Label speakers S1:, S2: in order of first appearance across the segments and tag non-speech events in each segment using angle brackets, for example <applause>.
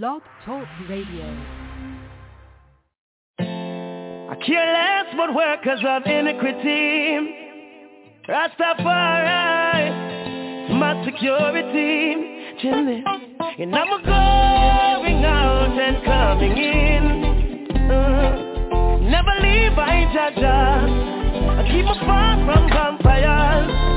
S1: Blog Talk Radio.
S2: I care less what workers of iniquity. Rastafari, my security. Chimney. And I'm going out and coming in. Uh, never leave, I Jaja. I keep my far from vampires.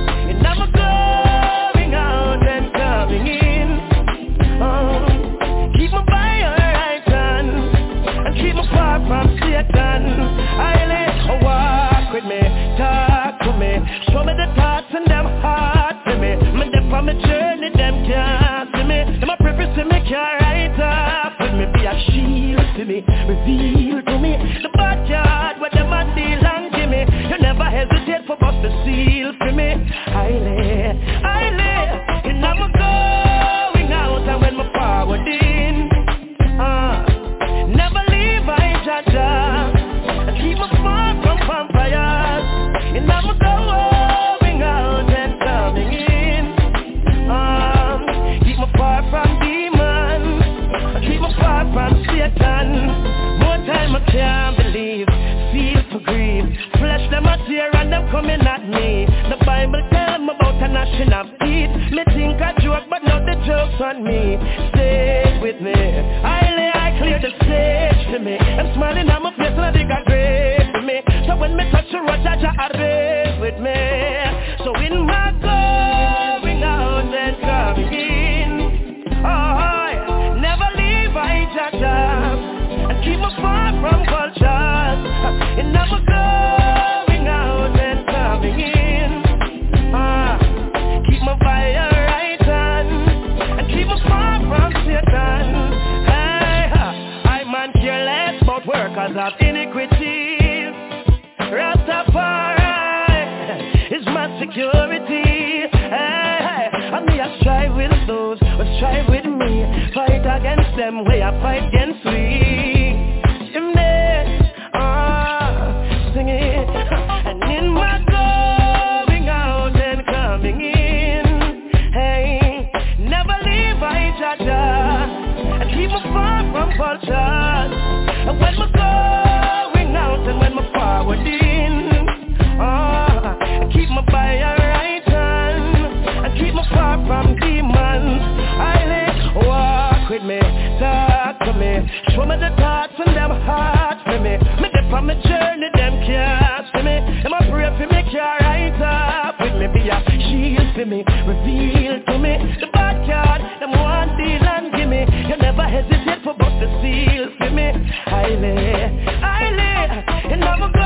S2: Show me the thoughts and them heart to me. Me dip my journey, them can't see me. And my purpose to me can't write off. With me be a shield to me, reveal to me the backyard where them a give me. You never hesitate for bust the seal for me. I nation of feet. Me think a joke, but not the joke's on me. Stay with me. I lay, I clear the stage to me. I'm smiling, I'm a face, I think I great for me. So when me touch the road, Jaja, raise with me. So in my Me I strive with those who strive with me. Fight against them, way I fight against we. Show me the thoughts and them heart for me. Me dip on my journey, them can't see me. Them a pray for me, can't write up with me. Be a shield for me, reveal to me the backyard. Them want deal and give me. You never hesitate for bust the seal for me. I lay, I lay, and I'm going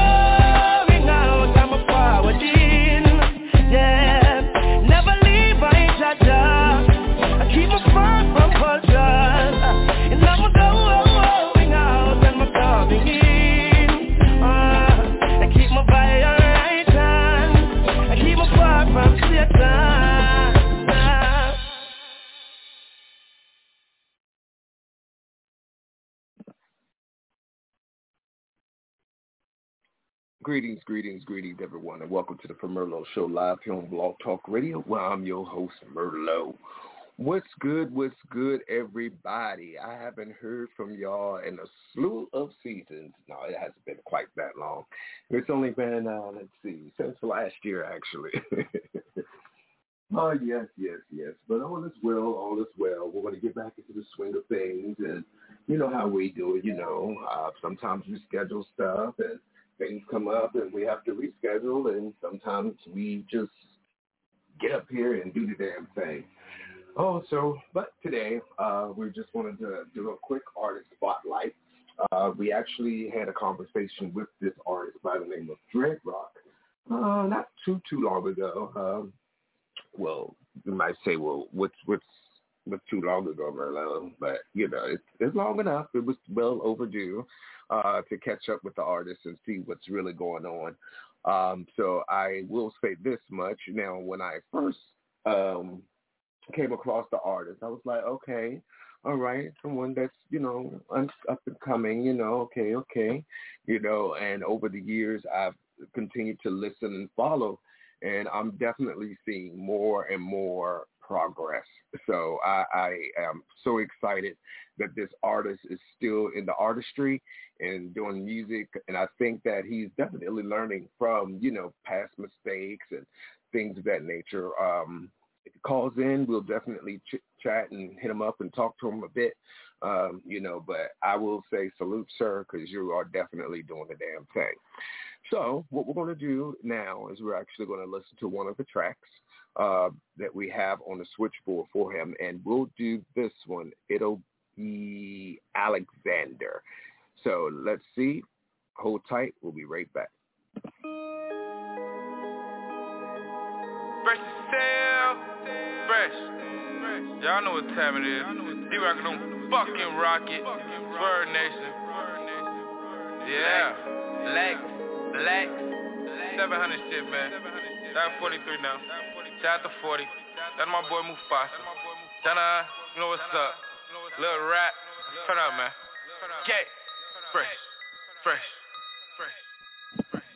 S3: Greetings, greetings, greetings, everyone, and welcome to the Merlot Show live here on Blog Talk Radio, where I'm your host, Merlot. What's good? What's good, everybody? I haven't heard from y'all in a slew of seasons. No, it hasn't been quite that long. It's only been, uh, let's see, since last year, actually. <laughs> oh, yes, yes, yes. But all is well, all is well. We're going to get back into the swing of things, and you know how we do it, you know. Uh, sometimes we schedule stuff, and things come up and we have to reschedule and sometimes we just get up here and do the damn thing. Oh, so, but today, uh, we just wanted to do a quick artist spotlight. Uh, we actually had a conversation with this artist by the name of Dread Rock, uh, not too, too long ago. Um, well, you might say, well, what's, what's, what's too long ago, Merlot? But, you know, it's, it's long enough. It was well overdue uh, to catch up with the artist and see what's really going on. Um, so I will say this much. Now, when I first um, came across the artist, I was like, okay, all right, someone that's, you know, up and coming, you know, okay, okay, you know, and over the years I've continued to listen and follow, and I'm definitely seeing more and more progress. So I, I am so excited that this artist is still in the artistry and doing music. And I think that he's definitely learning from, you know, past mistakes and things of that nature. Um, if he calls in, we'll definitely ch- chat and hit him up and talk to him a bit. Um, you know, but I will say salute, sir, because you are definitely doing the damn thing. So what we're going to do now is we're actually going to listen to one of the tracks uh, that we have on the switchboard for him, and we'll do this one. It'll be Alexander. So let's see. Hold tight. We'll be right back.
S1: Fresh sale. Fresh. Y'all know what time it is. D-Rock on fucking rocket. Swerve Nation. Yeah. Lex. Lex. 700 shit, man. Down 43 now. Shout out to 40. That's my boy Mufasa. Donna, you know what's up. Little rap. Turn up, man. Okay. Fresh. Fresh. Fresh.
S4: Fresh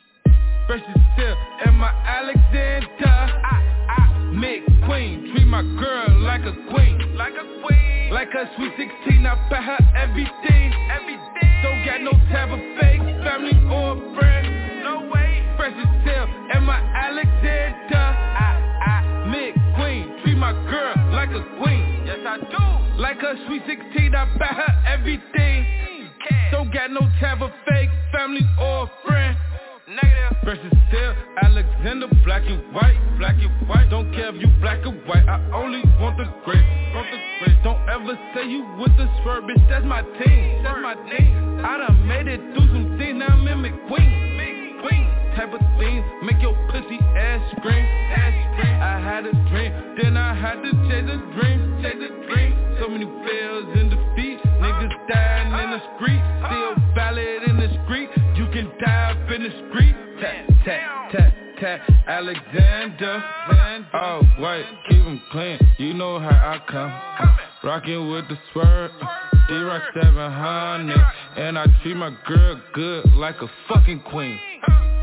S4: Fresh is still in my Alexander. I, I, mix queen. Treat my girl like a queen.
S1: Like a queen.
S4: Like a sweet 16. I buy her everything.
S1: Everything.
S4: Don't got no type of fake family or friend.
S1: No way.
S4: Fresh is still in my Alexander. My girl like a queen.
S1: Yes, I do.
S4: Like a sweet 16. I buy her everything. Don't got no type of fake family or friend.
S1: Negative.
S4: Versus still Alexander, black and white, black and white. Don't care if you black or white. I only want the great, want the great. Don't ever say you with the swerve, bitch. That's my team, that's my team. I done made it through some things. Now I'm in McQueen type of. Make your pussy ass scream, ass scream. I had a dream, then I had to chase a dream, chase a dream. So many fails and defeats, niggas dying in the street, still valid in the street. You can dive in the street. Tap, tap, tap. Alexander. Oh, wait, keep them clean. You know how I come. Rockin' with the swerve. D-Rock 700. And I treat my girl good like a fucking queen.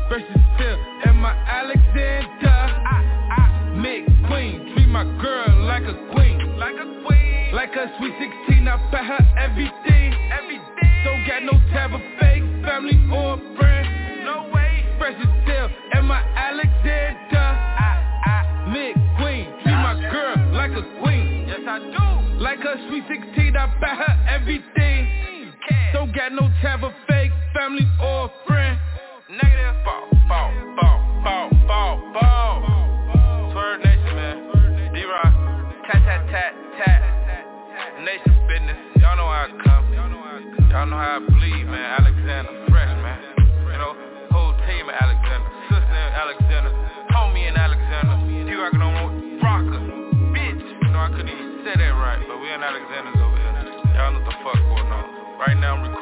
S4: Fresh is still in my Alexander. I, I, mix queen. Treat my girl like a queen.
S1: Like a queen.
S4: Like a sweet 16, I buy her everything.
S1: Everything.
S4: Don't got no type of fake family or friend.
S1: No way.
S4: Fresh is still in my Alexander. I, I, mix queen. Treat my girl like a queen.
S1: Yes, I do.
S4: Like a sweet 16, I buy her everything. Don't got no type of fake family or friend.
S1: Negative. Ball, ball, ball, ball, ball, ball. Swerve Nation, man. D-Rock. Tat, tat, tat, tat. Nation business. Y'all know how I come. Y'all know how I bleed, man. Alexander Fresh, man. You know, whole team of Alexander. Sister and Alexander. Homie and Alexander. D-Rock don't rocker. Bitch. You know, I couldn't even say that right, but we in Alexander's over here. Y'all know what the fuck going on. Right now I'm recording,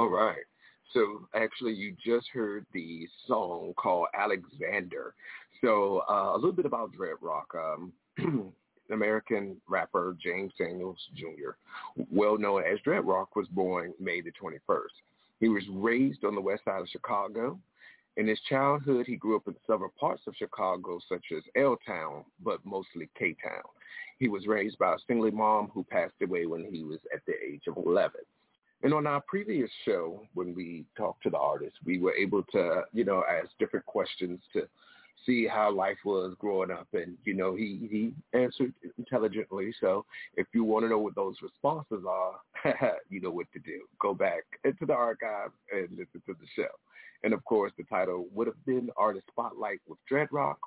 S3: All right. So actually, you just heard the song called Alexander. So uh, a little bit about Dread Rock. Um, <clears throat> American rapper James Samuels Jr., well known as Dread Rock, was born May the 21st. He was raised on the west side of Chicago. In his childhood, he grew up in several parts of Chicago, such as L-Town, but mostly K-Town. He was raised by a single mom who passed away when he was at the age of 11. And on our previous show, when we talked to the artist, we were able to, you know, ask different questions to see how life was growing up. And, you know, he, he answered intelligently. So if you want to know what those responses are, <laughs> you know what to do. Go back into the archive and listen to the show. And, of course, the title would have been Artist Spotlight with Dread Rock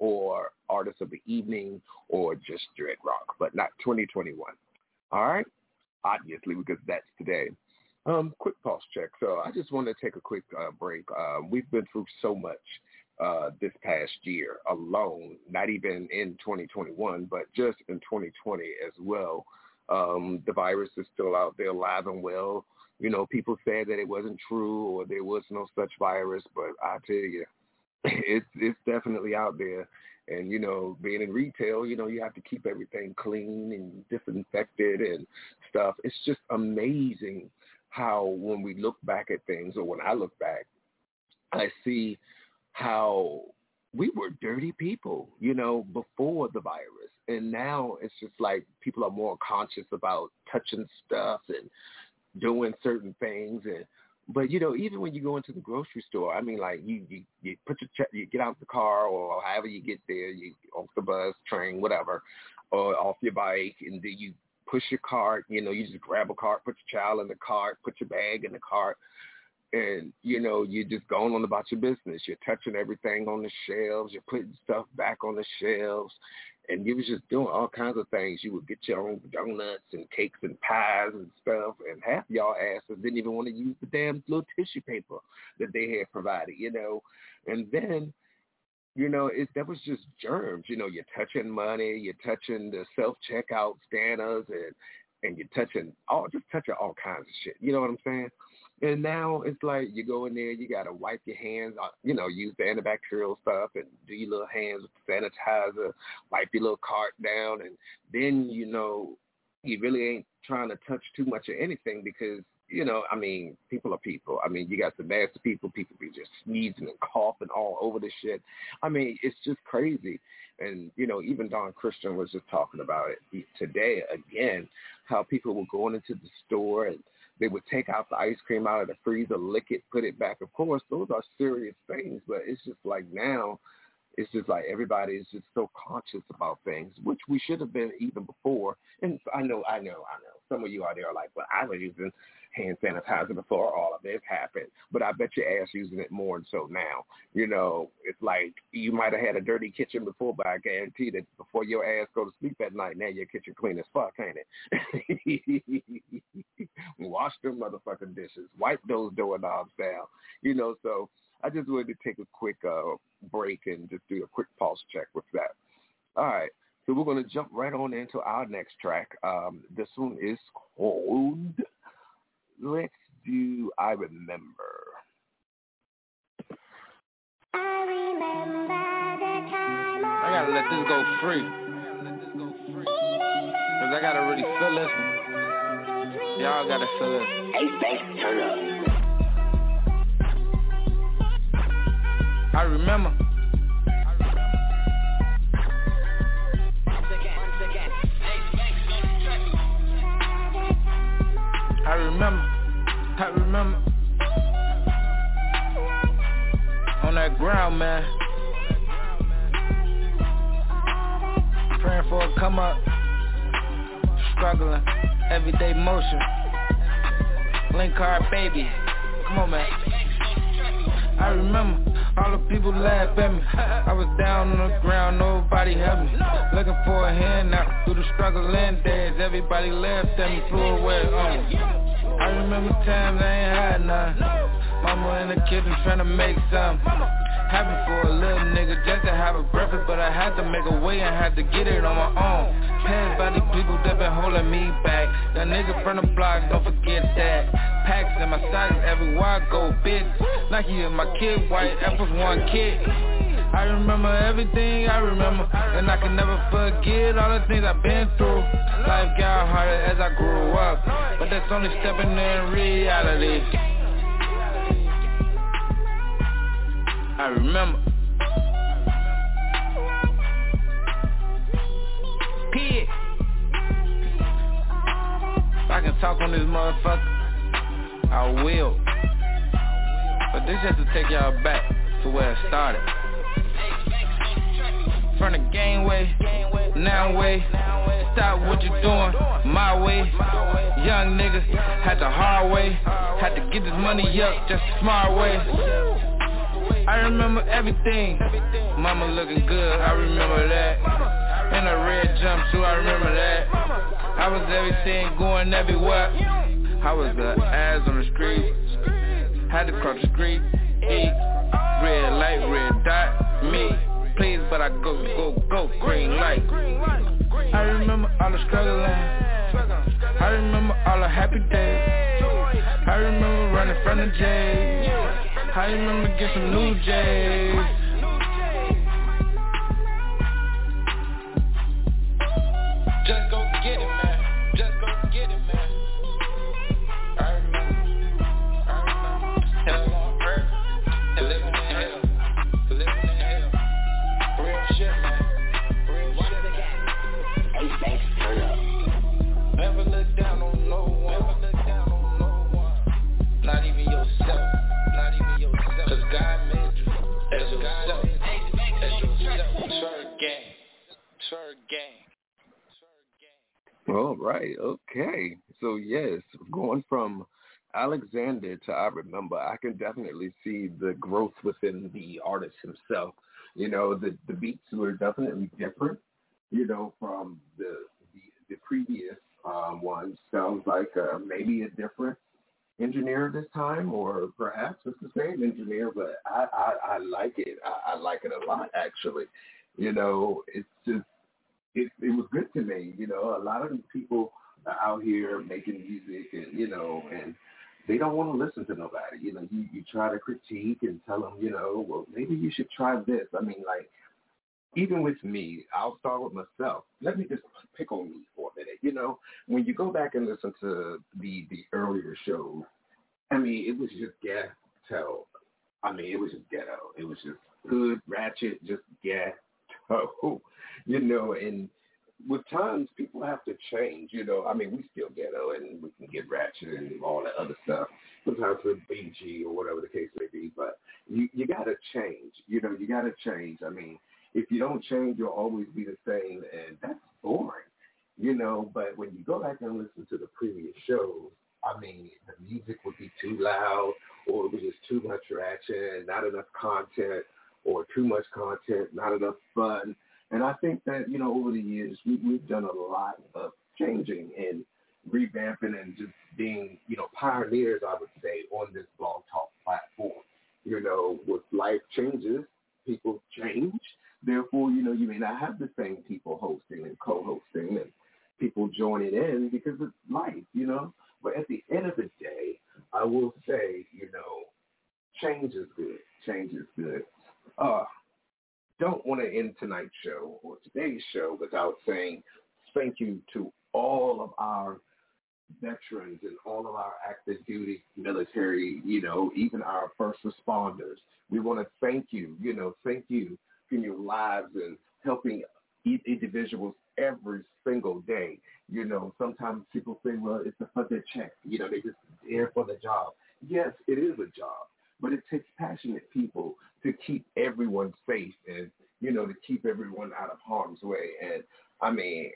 S3: or Artist of the Evening or just Dread Rock, but not 2021. All right? Obviously because that's today. Um, quick pulse check. So I just want to take a quick uh, break. Uh, we've been through so much uh, this past year alone, not even in 2021, but just in 2020 as well. Um, the virus is still out there alive and well. You know, people said that it wasn't true or there was no such virus, but I tell you, <clears throat> it's it's definitely out there. And you know, being in retail, you know, you have to keep everything clean and disinfected and stuff. It's just amazing how when we look back at things, or when I look back, I see how we were dirty people, you know, before the virus. And now it's just like people are more conscious about touching stuff and doing certain things and but you know, even when you go into the grocery store, I mean, like you you, you put your check, you get out the car or however you get there, you off the bus, train, whatever, or off your bike, and then you push your cart. You know, you just grab a cart, put your child in the cart, put your bag in the cart, and you know you're just going on about your business. You're touching everything on the shelves. You're putting stuff back on the shelves, and you was just doing all kinds of things. You would get your own donuts and cakes and pies and stuff, and half y'all asses didn't even want to use the damn little tissue paper that they had provided. You know, and then you know, it that was just germs. You know, you're touching money, you're touching the self checkout scanners, and and you're touching all just touching all kinds of shit. You know what I'm saying? And now it's like you go in there, you gotta wipe your hands, uh, you know, use the antibacterial stuff and do your little hands with sanitizer, wipe your little cart down, and then you know you really ain't trying to touch too much of anything because you know, I mean, people are people. I mean, you got the nasty people. People be just sneezing and coughing all over the shit. I mean, it's just crazy. And, you know, even Don Christian was just talking about it today again, how people were going into the store and they would take out the ice cream out of the freezer, lick it, put it back. Of course, those are serious things, but it's just like now, it's just like everybody is just so conscious about things, which we should have been even before. And I know, I know, I know. Some of you out there are like, well, I was using hand sanitizer before all of this happened, but I bet your ass using it more and so now. You know, it's like you might have had a dirty kitchen before, but I guarantee that before your ass go to sleep at night, now your kitchen clean as fuck, ain't it? <laughs> Wash them motherfucking dishes. Wipe those doorknobs down. You know, so I just wanted to take a quick uh, break and just do a quick pulse check with that. All right. So we're going to jump right on into our next track. Um, this one is called let's do I Remember.
S5: I remember the time I
S4: gotta let this go free. Cause I gotta really feel this. Y'all gotta feel this.
S6: Hey, thanks, turn up.
S4: I remember. I remember, I remember? On that ground, man. Praying for a come up. Struggling, everyday motion. Link card baby. Come on, man. I remember all the people laugh at me. I was down on the ground, nobody helped me. Looking for a hand out through the struggling days. Everybody laughed at me, flew away I remember times I ain't had none. Mama in the kitchen trying to make some. Happy for a little nigga just to have a breakfast But I had to make a way and had to get it on my own. Passed by the people that been holding me back. That nigga from the block, don't forget that. Packs in my socks everywhere I go, bitch. Nike in my kid, white apples, one kid I remember everything I remember And I can never forget all the things I've been through. Life got harder as I grew up But that's only stepping in reality. I remember. I can talk on this motherfucker. I will. But this has to take y'all back to where it started from the gangway, now way. Stop what you doing, my way. Young nigga, had the hard way. Had to get this money up just a smart way. I remember everything. Mama looking good, I remember that. In a red jumpsuit, I remember that. I was everything going everywhere. I was the ass on the street. Had to cross the street, eat. Red light, red dot, me please, but I go, go, go, green light. I remember all the struggling. I remember all the happy days. I remember running from the J's. I remember get some new J's.
S3: Okay. So yes, going from Alexander to I remember, I can definitely see the growth within the artist himself. You know, the the beats were definitely different. You know, from the the, the previous um, one. Sounds like uh, maybe a different engineer this time, or perhaps it's the same engineer. But I I, I like it. I, I like it a lot actually. You know, it's just it it was good to me. You know, a lot of people Uh, out here making music, and you know, and they don't want to listen to nobody. You know, you you try to critique and tell them, you know, well maybe you should try this. I mean, like even with me, I'll start with myself. Let me just pick on me for a minute. You know, when you go back and listen to the the earlier shows, I mean, it was just ghetto. I mean, it was just ghetto. It was just hood, ratchet, just ghetto. <laughs> You know, and with times people have to change. You know, I mean, we still ghetto and we can get ratchet and all that other stuff. Sometimes we're BG or whatever the case may be, but you you got to change. You know, you got to change. I mean, if you don't change, you'll always be the same, and that's boring. You know, but when you go back and listen to the previous shows, I mean, the music would be too loud, or it was just too much ratchet, not enough content, or too much content, not enough fun. And I think that, you know, over the years, we, we've done a lot of changing and revamping and just being, you know, pioneers, I would say, on this blog talk platform. You know, with life changes, people change. Therefore, you know, you may not have the same people hosting and co-hosting and people joining in because it's life, you know. But at the end of the day, I will say, you know, change is good. Change is good. Uh, don't want to end tonight's show or today's show without saying thank you to all of our veterans and all of our active duty military, you know, even our first responders. We want to thank you, you know, thank you for your lives and helping individuals every single day. You know, sometimes people say, well, it's for their check. You know, they just there for the job. Yes, it is a job, but it takes passionate people to keep everyone safe and, you know, to keep everyone out of harm's way. And I mean,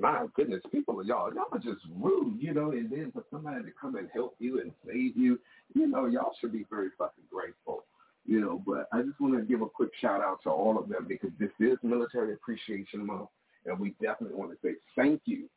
S3: my goodness, people, y'all, y'all are just rude, you know, and then for somebody to come and help you and save you, you know, y'all should be very fucking grateful, you know. But I just want to give a quick shout out to all of them because this is Military Appreciation Month, and we definitely want to say thank you.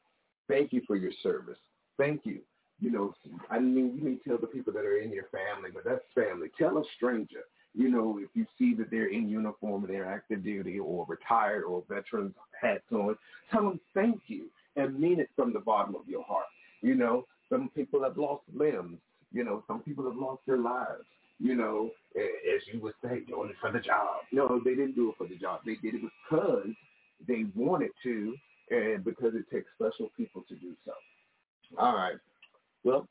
S3: Thank you for your service. Thank you. You know, I mean, you may tell the people that are in your family, but that's family. Tell a stranger you know, if you see that they're in uniform and they're active duty or retired or veterans hats on, tell them thank you and mean it from the bottom of your heart. You know, some people have lost limbs. You know, some people have lost their lives. You know, as you would say, doing it for the job. No, they didn't do it for the job. They did it because they wanted to and because it takes special people to do so. All right. Well,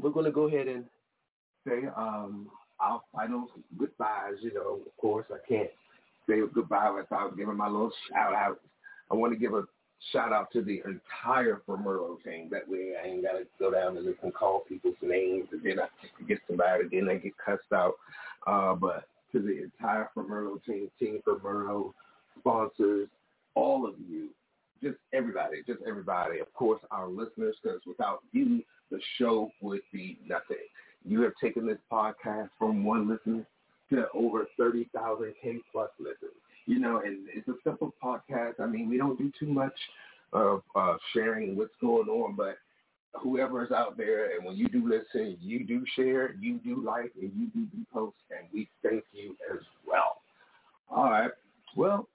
S3: we're going to go ahead and say um, our final goodbyes. You know, of course, I can't say goodbye without giving my little shout out. I want to give a shout out to the entire Formerlo team. That way I ain't got to go down and listen, call people's names, and then I get somebody, and then I get cussed out. Uh, but to the entire Formerlo team, Team Formerlo, sponsors, all of you, just everybody, just everybody. Of course, our listeners, because without you, the show would be nothing. You have taken this podcast from one listener to over 30,000 K plus listeners. You know, and it's a simple podcast. I mean, we don't do too much of uh, sharing what's going on, but whoever is out there, and when you do listen, you do share, you do like, and you do repost, and we thank you as well. All right. Well,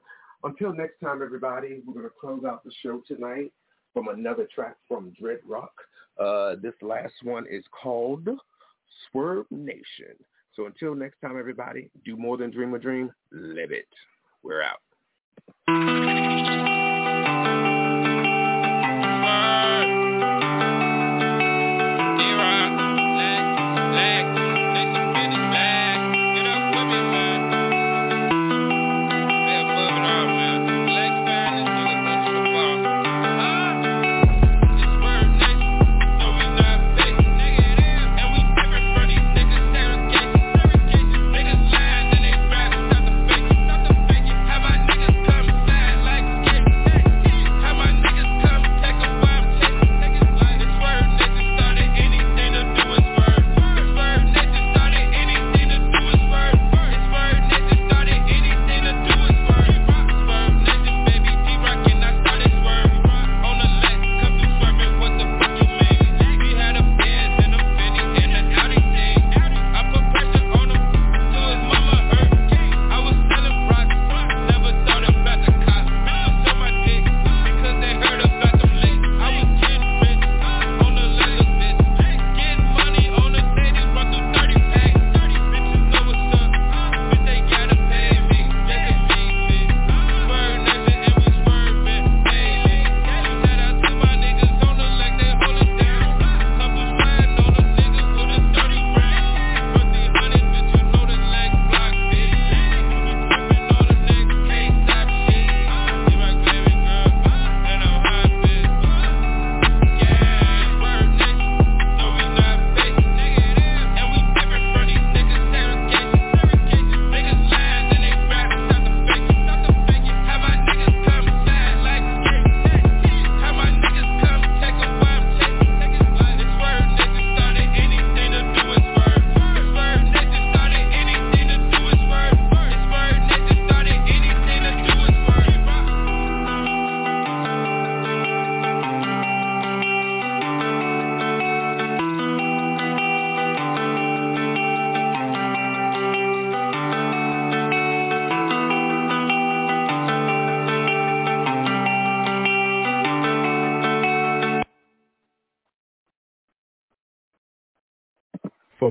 S3: until next time, everybody, we're going to close out the show tonight from another track from Dread Rock. Uh, this last one is called Swerve Nation. So until next time, everybody, do more than dream a dream. Live it. We're out.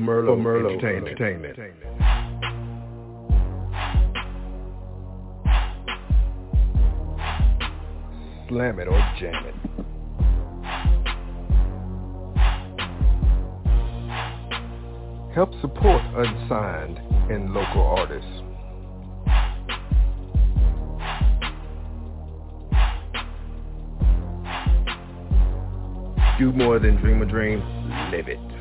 S3: For Merlot, for Entertainment. Entertainment. Slam it or jam it. Help support unsigned and local artists. Do more than dream a dream, live it.